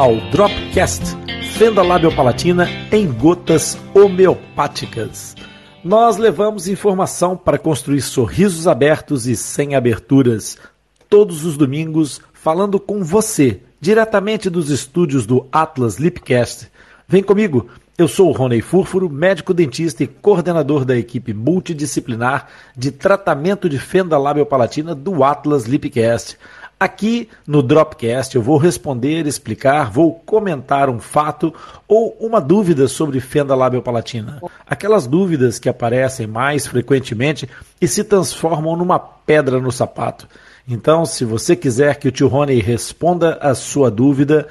ao Dropcast, fenda labiopalatina em gotas homeopáticas. Nós levamos informação para construir sorrisos abertos e sem aberturas, todos os domingos, falando com você, diretamente dos estúdios do Atlas Lipcast. Vem comigo, eu sou o Rony Fúrfuro, médico dentista e coordenador da equipe multidisciplinar de tratamento de fenda labiopalatina do Atlas Lipcast. Aqui no Dropcast eu vou responder, explicar, vou comentar um fato ou uma dúvida sobre fenda labiopalatina. Aquelas dúvidas que aparecem mais frequentemente e se transformam numa pedra no sapato. Então, se você quiser que o tio Rony responda a sua dúvida,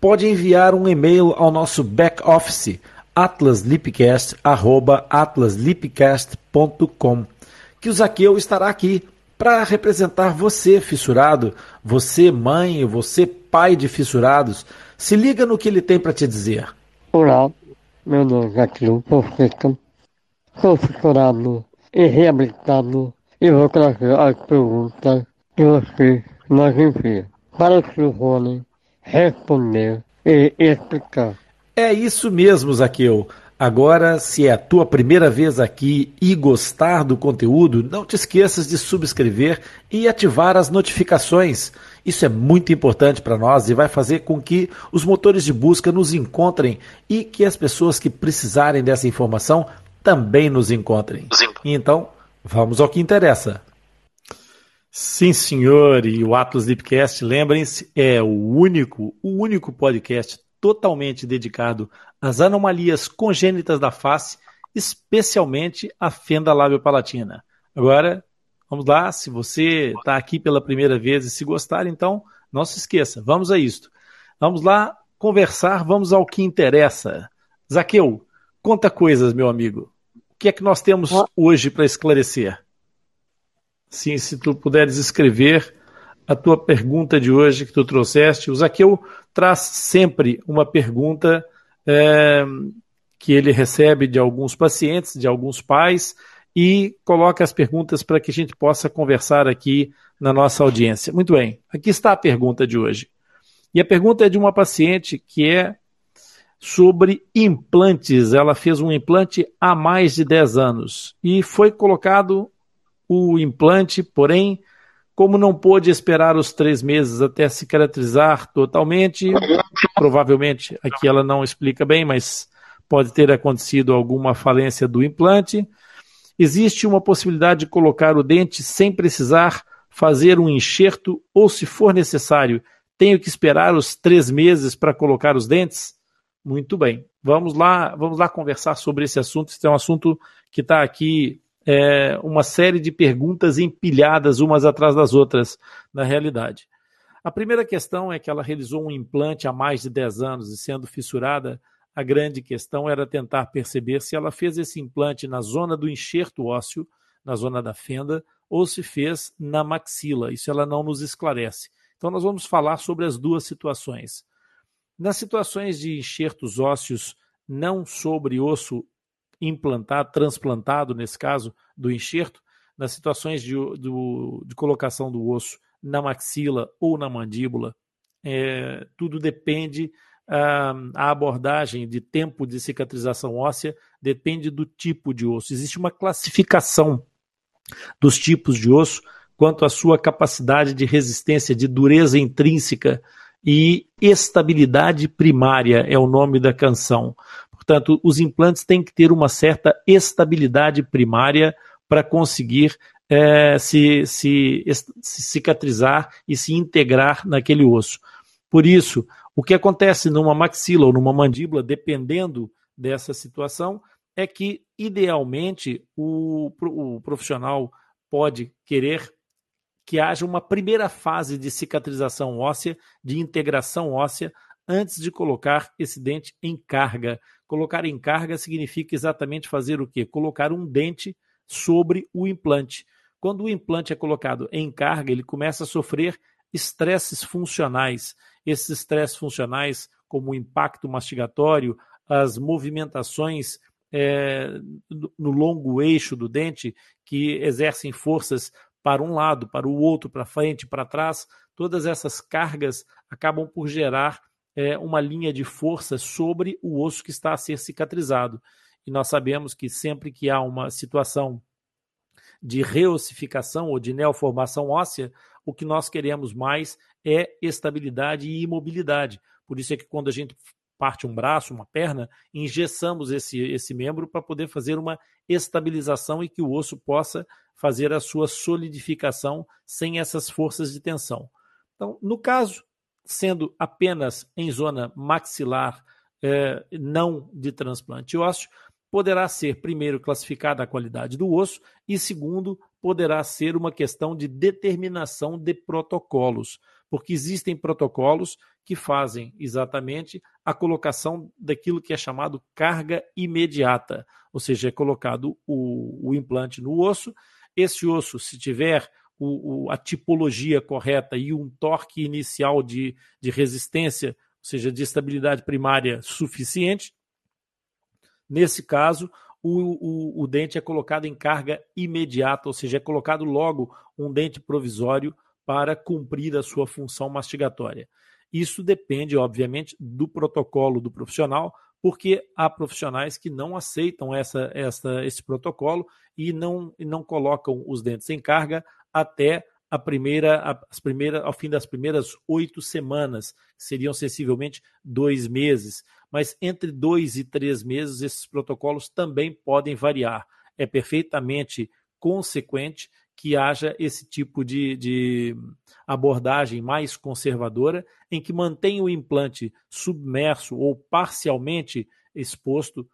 pode enviar um e-mail ao nosso back office atlaslipcast@atlaslipcast.com que o Zaqueu estará aqui para representar você, fissurado, você, mãe, você, pai de fissurados. Se liga no que ele tem para te dizer. Olá, meu nome é Zaqueu Fonseca, sou fissurado e reabilitado e vou trazer as perguntas que você nos envia para o seu Rony responder e explicar. É isso mesmo, Zaqueu. Agora, se é a tua primeira vez aqui e gostar do conteúdo, não te esqueças de subscrever e ativar as notificações. Isso é muito importante para nós e vai fazer com que os motores de busca nos encontrem e que as pessoas que precisarem dessa informação também nos encontrem. Então, vamos ao que interessa. Sim, senhor, e o Atlas Deepcast, lembrem-se, é o único, o único podcast totalmente dedicado às anomalias congênitas da face, especialmente a fenda labiopalatina. Agora, vamos lá, se você está aqui pela primeira vez e se gostar, então não se esqueça, vamos a isto. Vamos lá conversar, vamos ao que interessa. Zaqueu, conta coisas, meu amigo. O que é que nós temos hoje para esclarecer? Sim, se tu puderes escrever a tua pergunta de hoje que tu trouxeste. O Zaqueu traz sempre uma pergunta é, que ele recebe de alguns pacientes, de alguns pais, e coloca as perguntas para que a gente possa conversar aqui na nossa audiência. Muito bem, aqui está a pergunta de hoje. E a pergunta é de uma paciente que é sobre implantes. Ela fez um implante há mais de 10 anos e foi colocado o implante, porém como não pôde esperar os três meses até cicatrizar totalmente, provavelmente aqui ela não explica bem, mas pode ter acontecido alguma falência do implante. Existe uma possibilidade de colocar o dente sem precisar fazer um enxerto, ou se for necessário, tenho que esperar os três meses para colocar os dentes? Muito bem. Vamos lá, vamos lá conversar sobre esse assunto. Esse é um assunto que está aqui é, uma série de perguntas empilhadas umas atrás das outras, na realidade. A primeira questão é que ela realizou um implante há mais de 10 anos e, sendo fissurada, a grande questão era tentar perceber se ela fez esse implante na zona do enxerto ósseo, na zona da fenda, ou se fez na maxila. Isso ela não nos esclarece. Então, nós vamos falar sobre as duas situações. Nas situações de enxertos ósseos não sobre osso implantado, transplantado, nesse caso, do enxerto, nas situações de, do, de colocação do osso na maxila ou na mandíbula, é, tudo depende, a, a abordagem de tempo de cicatrização óssea depende do tipo de osso. Existe uma classificação dos tipos de osso quanto à sua capacidade de resistência, de dureza intrínseca e estabilidade primária é o nome da canção. Portanto, os implantes têm que ter uma certa estabilidade primária para conseguir é, se, se, se cicatrizar e se integrar naquele osso. Por isso, o que acontece numa maxila ou numa mandíbula, dependendo dessa situação, é que, idealmente, o, o profissional pode querer que haja uma primeira fase de cicatrização óssea, de integração óssea, antes de colocar esse dente em carga. Colocar em carga significa exatamente fazer o quê? Colocar um dente sobre o implante. Quando o implante é colocado em carga, ele começa a sofrer estresses funcionais. Esses estresses funcionais, como o impacto mastigatório, as movimentações é, no longo eixo do dente, que exercem forças para um lado, para o outro, para frente, para trás, todas essas cargas acabam por gerar é, uma linha de força sobre o osso que está a ser cicatrizado. E nós sabemos que sempre que há uma situação de reossificação ou de neoformação óssea, o que nós queremos mais é estabilidade e imobilidade. Por isso é que quando a gente parte um braço, uma perna, engessamos esse, esse membro para poder fazer uma estabilização e que o osso possa fazer a sua solidificação sem essas forças de tensão. Então, no caso, sendo apenas em zona maxilar, eh, não de transplante ósseo, poderá ser, primeiro, classificada a qualidade do osso e, segundo, poderá ser uma questão de determinação de protocolos, porque existem protocolos que fazem exatamente a colocação daquilo que é chamado carga imediata, ou seja, é colocado o, o implante no osso. Esse osso, se tiver o, o, a tipologia correta e um torque inicial de, de resistência, ou seja, de estabilidade primária suficiente, Nesse caso, o, o, o, dente é colocado em carga imediata, ou seja, é colocado logo um dente provisório para cumprir a sua função mastigatória. Isso depende, obviamente, do protocolo do profissional, porque há profissionais que não aceitam essa, essa, esse protocolo e não, e não colocam os dentes em carga até a primeira, as primeiras, ao fim das primeiras oito semanas, seriam sensivelmente dois meses mas entre dois e três meses esses protocolos também podem variar. É perfeitamente consequente que haja esse tipo de, de, abordagem mais conservadora, em que mantém o implante submerso ou parcialmente exposto,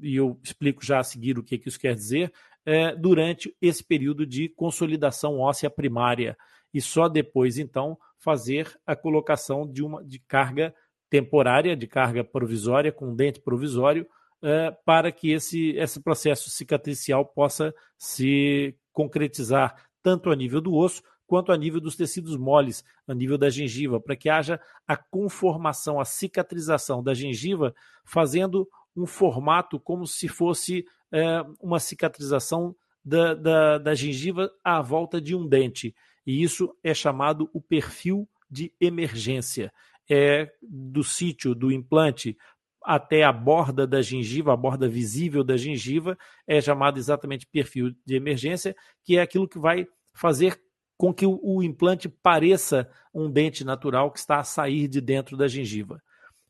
e eu explico já a seguir o que, que isso quer dizer, é, durante esse período de consolidação óssea primária. E só depois, então, fazer a colocação de uma de carga temporária de carga provisória, com dente provisório, uh, para que esse, esse processo cicatricial possa se concretizar tanto a nível do osso quanto a nível dos tecidos moles, a nível da gengiva, para que haja a conformação, a cicatrização da gengiva, fazendo um formato como se fosse uh, uma cicatrização da, da, da gengiva à volta de um dente. E isso é chamado o perfil de emergência é, do sítio do implante até a borda da gengiva, a borda visível da gengiva, é chamado exatamente perfil de emergência, que é aquilo que vai fazer com que o, o implante pareça um dente natural que está a sair de dentro da gengiva.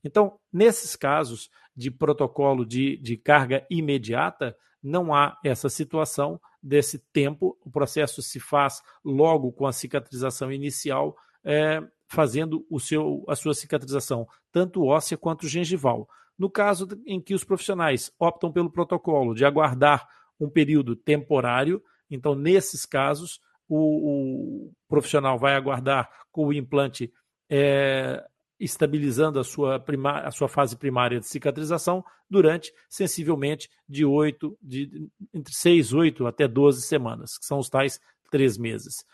Então, nesses casos de protocolo de, de carga imediata, não há essa situação desse tempo, o processo se faz logo com a cicatrização inicial, é, fazendo o seu, a sua cicatrização, tanto óssea quanto gengival. No caso em que os profissionais optam pelo protocolo de aguardar um período temporário, então, nesses casos, o, o profissional vai aguardar com o implante é, estabilizando a sua, prima, a sua fase primária de cicatrização durante sensivelmente de 8, de, entre 6, 8 até 12 semanas, que são os tais três meses.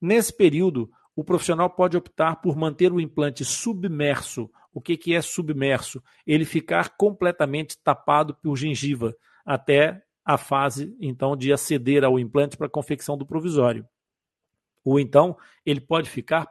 Nesse período, o profissional pode optar por manter o implante submerso. O que, que é submerso? Ele ficar completamente tapado por gengiva até a fase, então, de aceder ao implante para confecção do provisório. Ou então, ele pode ficar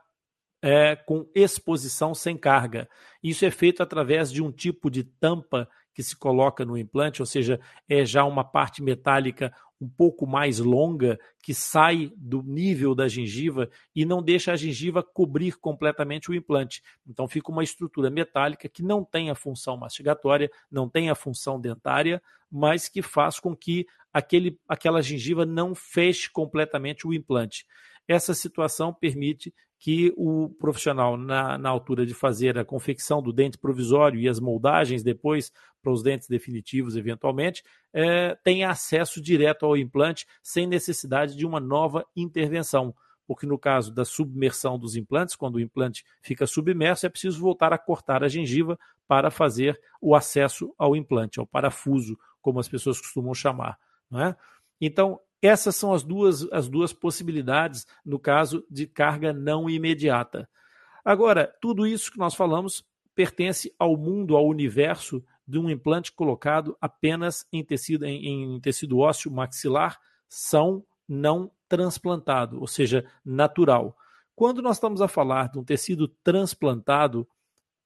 é, com exposição sem carga. Isso é feito através de um tipo de tampa que se coloca no implante, ou seja, é já uma parte metálica um pouco mais longa que sai do nível da gengiva e não deixa a gengiva cobrir completamente o implante. Então fica uma estrutura metálica que não tem a função mastigatória, não tem a função dentária, mas que faz com que aquele, aquela gengiva não feche completamente o implante. Essa situação permite que o profissional, na, na altura de fazer a confecção do dente provisório e as moldagens depois para os dentes definitivos, eventualmente, é, tenha acesso direto ao implante sem necessidade de uma nova intervenção. Porque no caso da submersão dos implantes, quando o implante fica submerso, é preciso voltar a cortar a gengiva para fazer o acesso ao implante, ao parafuso, como as pessoas costumam chamar. Não é? Então, essas são as duas, as duas possibilidades no caso de carga não imediata. Agora, tudo isso que nós falamos pertence ao mundo, ao universo de um implante colocado apenas em tecido, em, em tecido ósseo maxilar, são não transplantado, ou seja, natural. Quando nós estamos a falar de um tecido transplantado,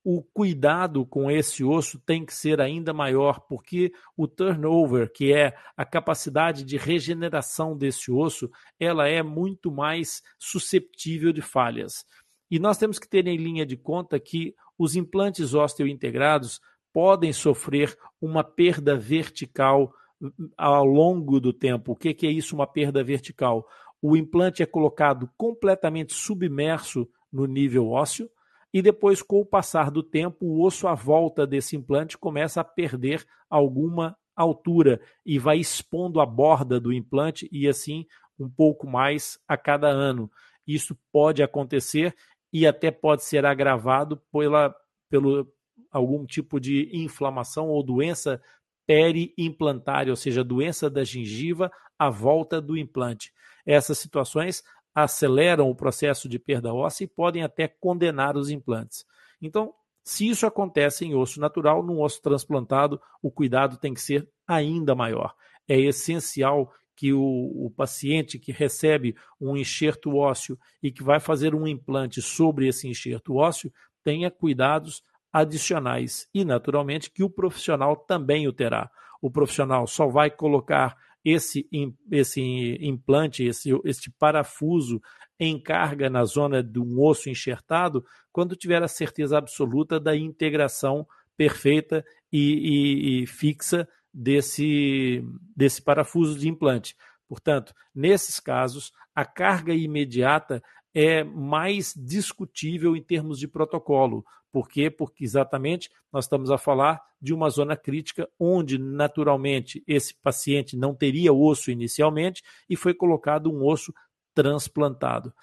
o cuidado com esse osso tem que ser ainda maior, porque o turnover, que é a capacidade de regeneração desse osso, ela é muito mais susceptível de falhas. E nós temos que ter em linha de conta que os implantes osteointegrados podem sofrer uma perda vertical hum, ao longo do tempo. O que é isso, uma perda vertical? O implante é colocado completamente submerso no nível ósseo, e depois, com o passar do tempo, o osso à volta desse implante começa a perder alguma altura e vai expondo a borda do implante e assim um pouco mais a cada ano. Isso pode acontecer e até pode ser agravado pela, pelo algum tipo de inflamação ou doença periimplantária, ou seja, doença da gengiva à volta do implante. Essas situações aceleram o processo de perda óssea e podem até condenar os implantes. Então, se isso acontece em osso natural, num osso transplantado, o cuidado tem que ser ainda maior. É essencial que o, o, paciente que recebe um enxerto ósseo e que vai fazer um implante sobre esse enxerto ósseo tenha cuidados adicionais e, naturalmente, que o profissional também o terá. O profissional só vai colocar esse, esse implante, esse, esse parafuso em carga na zona de um osso enxertado, quando tiver a certeza absoluta da integração perfeita e, e, e fixa desse, desse parafuso de implante. Portanto, nesses casos, a carga imediata é mais discutível em termos de protocolo. Por quê? Porque exatamente nós estamos a falar de uma zona crítica onde, naturalmente, esse paciente não teria osso inicialmente e foi colocado um osso transplantado.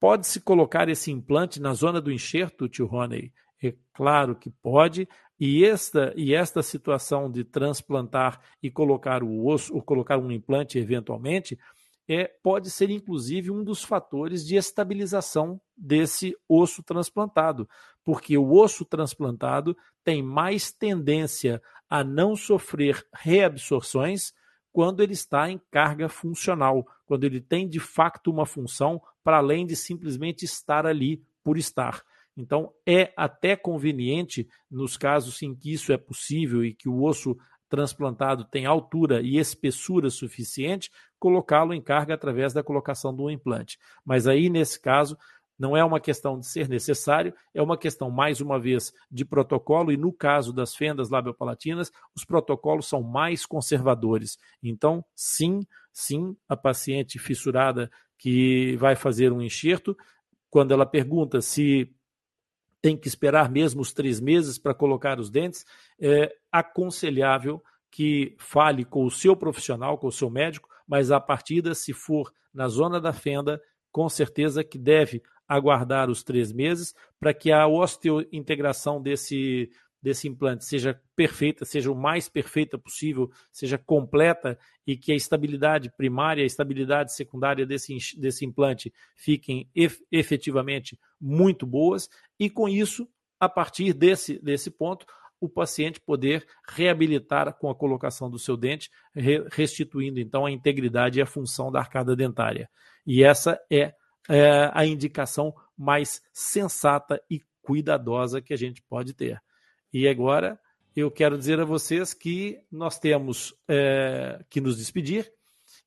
Pode-se colocar esse implante na zona do enxerto, tio Roney? É claro que pode, e esta, e esta situação de transplantar e colocar o osso, ou colocar um implante eventualmente, é, pode ser inclusive um dos fatores de estabilização desse osso transplantado, porque o osso transplantado tem mais tendência a não sofrer reabsorções quando ele está em carga funcional, quando ele tem de facto uma função para além de simplesmente estar ali por estar. Então, é até conveniente, nos casos em que isso é possível e que o osso transplantado tem altura e espessura suficiente, colocá-lo em carga através da colocação do implante. Mas aí, nesse caso, não é uma questão de ser necessário, é uma questão, mais uma vez, de protocolo, e no caso das fendas labiopalatinas, os protocolos são mais conservadores. Então, sim, sim, a paciente fissurada que vai fazer um enxerto, quando ela pergunta se tem que esperar mesmo os três meses para colocar os dentes, é aconselhável que fale com o seu profissional, com o seu médico, mas a partida, se for na zona da fenda, com certeza que deve aguardar os três meses para que a osteointegração desse, desse implante seja perfeita, seja o mais perfeita possível, seja completa e que a estabilidade primária e a estabilidade secundária desse, desse implante fiquem efetivamente muito boas e com isso, a partir desse, desse ponto, o paciente poder reabilitar com a colocação do seu dente, restituindo então a integridade e a função da arcada dentária. E essa é, é a indicação mais sensata e cuidadosa que a gente pode ter. E agora eu quero dizer a vocês que nós temos é, que nos despedir.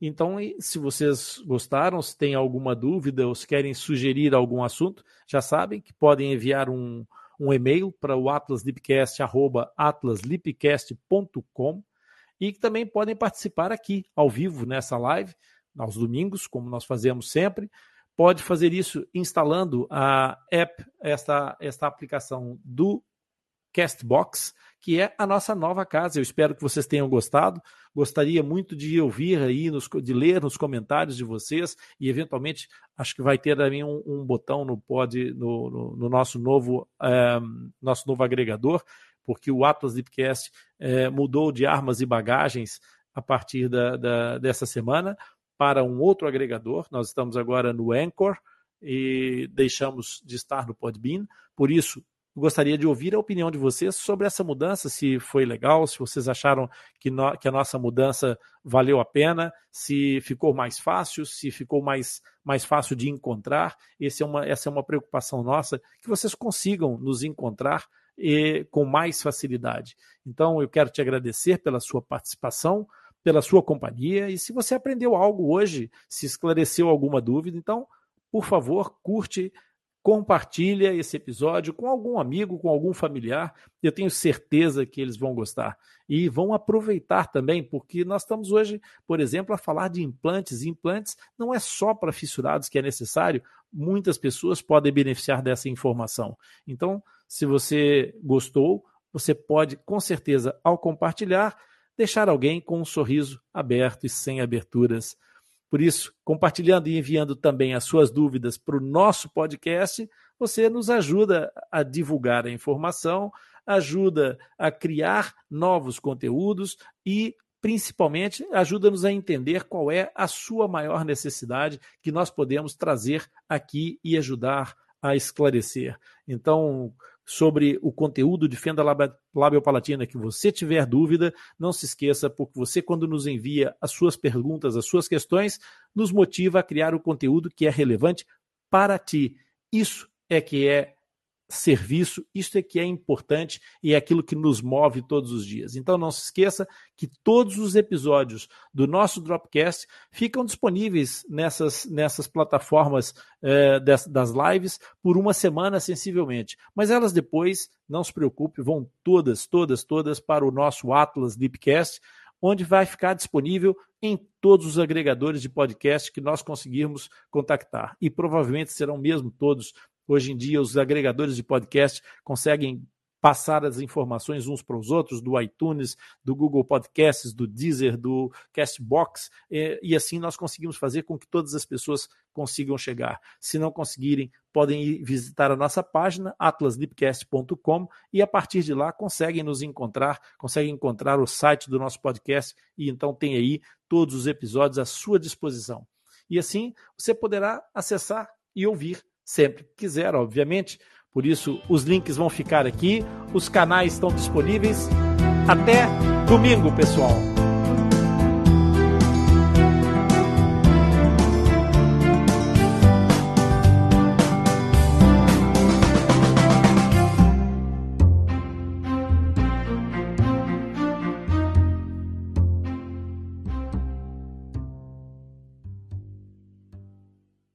Então, se vocês gostaram, se tem alguma dúvida ou se querem sugerir algum assunto, já sabem que podem enviar um, um e-mail para o atlaslipcast.com e que também podem participar aqui ao vivo nessa live, aos domingos, como nós fazemos sempre. Pode fazer isso instalando a app, esta, esta aplicação do Castbox, que é a nossa nova casa. Eu espero que vocês tenham gostado. Gostaria muito de ouvir aí, nos, de ler nos comentários de vocês e, eventualmente, acho que vai ter também um, um botão no pod, no, no, no nosso novo é, nosso novo agregador, porque o Atlas Deepcast é, mudou de armas e bagagens a partir da, da, dessa semana para um outro agregador. Nós estamos agora no Anchor e deixamos de estar no Podbean. Por isso, gostaria de ouvir a opinião de vocês sobre essa mudança, se foi legal, se vocês acharam que, no, que a nossa mudança valeu a pena, se ficou mais fácil, se ficou mais, mais fácil de encontrar. É uma, essa é uma preocupação nossa, que vocês consigam nos encontrar e, com mais facilidade. Então, eu quero te agradecer pela sua participação, pela sua companhia, e se você aprendeu algo hoje, se esclareceu alguma dúvida, então, por favor, curte compartilha esse episódio com algum amigo, com algum familiar. Eu tenho certeza que eles vão gostar e vão aproveitar também, porque nós estamos hoje, por exemplo, a falar de implantes. E implantes não é só para fissurados que é necessário. Muitas pessoas podem beneficiar dessa informação. Então, se você gostou, você pode, com certeza, ao compartilhar, deixar alguém com um sorriso aberto e sem aberturas por isso, compartilhando e enviando também as suas dúvidas para o nosso podcast, você nos ajuda a divulgar a informação, ajuda a criar novos conteúdos e, principalmente, ajuda-nos a entender qual é a sua maior necessidade que nós podemos trazer aqui e ajudar a esclarecer. Então, sobre o conteúdo de fenda labiopalatina que você tiver dúvida, não se esqueça, porque você, quando nos envia as suas perguntas, as suas questões, nos motiva a criar o conteúdo que é relevante para ti. Isso é que é serviço, isso é que é importante e é aquilo que nos move todos os dias. Então não se esqueça que todos os episódios do nosso Dropcast ficam disponíveis nessas, nessas plataformas eh, das, das lives por uma semana sensivelmente. Mas elas depois, não se preocupe, vão todas, todas, todas para o nosso Atlas Deepcast, onde vai ficar disponível em todos os agregadores de podcast que nós conseguirmos contactar. E provavelmente serão mesmo todos Hoje em dia, os agregadores de podcast conseguem passar as informações uns para os outros, do iTunes, do Google Podcasts, do Deezer, do Castbox, e, assim nós conseguimos fazer com que todas as pessoas consigam chegar. Se não conseguirem, podem ir visitar a nossa página, atlaslipcast.com, e a partir de lá conseguem nos encontrar, conseguem encontrar o site do nosso podcast, e então tem aí todos os episódios à sua disposição. E assim você poderá acessar e ouvir sempre que quiser, obviamente. Por isso, os links vão ficar aqui, os canais estão disponíveis. Até domingo, pessoal!